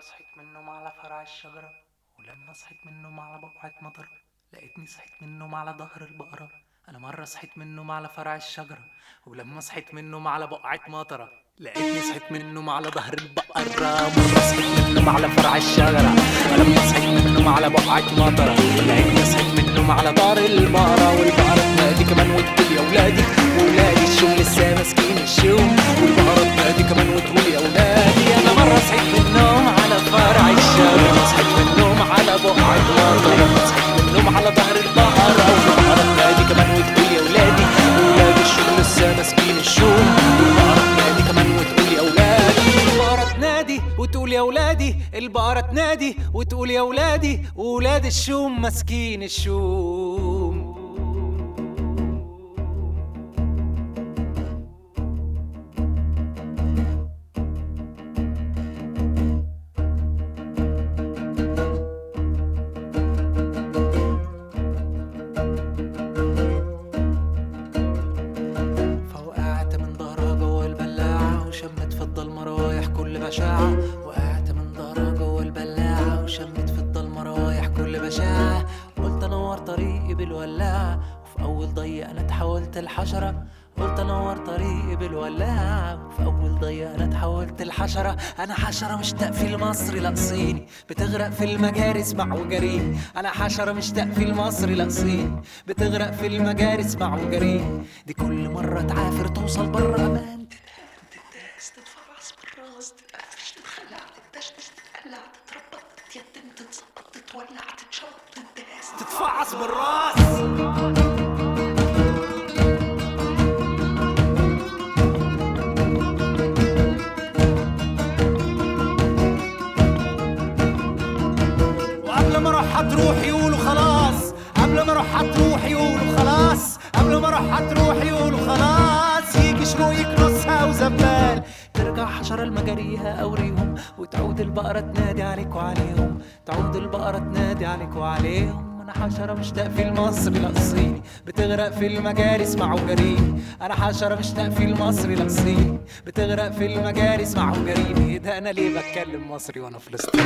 صحيت من النوم على فرع الشجرة ولما صحيت من النوم على بقعة مطر لقيتني صحيت من النوم على ظهر البقرة. أنا مرة صحيت من النوم على فرع الشجرة ولما صحيت من النوم على بقعة مطرة لقيتني صحيت من النوم على ظهر البقرة. مرة صحيت من النوم على فرع الشجرة ولما صحيت من النوم على بقعة مطرة لقيتني صحيت من النوم على ظهر البقرة. والبقرة تنادي كمان وتقول يا ولادي البقرة تنادي وتقول يا ولادي ولاد الشوم ماسكين الشوم. فوقعت من ظهرها جوه البلاعة وشمت في الضلمة روايح كل بشاعة. بشاعة قلت أنور طريقي بالولاعة وفي أول ضيق أنا اتحولت لحشرة. قلت أنور طريقي بالولاعة وفي أول ضيق أنا اتحولت لحشرة. أنا حشرة مش تقفيل مصري لا صيني. بتغرق في المجاري اسمع وجريني. أنا حشرة مش تقفيل مصري لا صيني. بتغرق في المجاري اسمع وجريني. دي كل مرة تعافر توصل بره أمان تداس تتفرس بالراس تتقفش تتخلع تتدشدش تتقلع تتربط. تتيتم تتظبط تتولع تتشوط تداس تتفعص بالراس. وقبل ما أروح هتروح يقولوا خلاص. قبل ما أروح هتروح يقولوا خلاص. قبل ما أروح هتروح يقولوا خلاص. يجي شروق يكنسها وزبال. ترجع حشرة لمجاريها أوريهم وتعود البقرة تنادي عليك وعليهم. تعود البقرة تنادي عليك وعليهم. أنا حشرة مش تقفيل مصري لا صيني. بتغرق في المجاري اسمع وجريني أنا حشرة مش تقفيل مصري لا صيني. بتغرق في المجاري اسمع وجريني ده؟ أنا ليه بتكلم مصري وأنا فلسطيني؟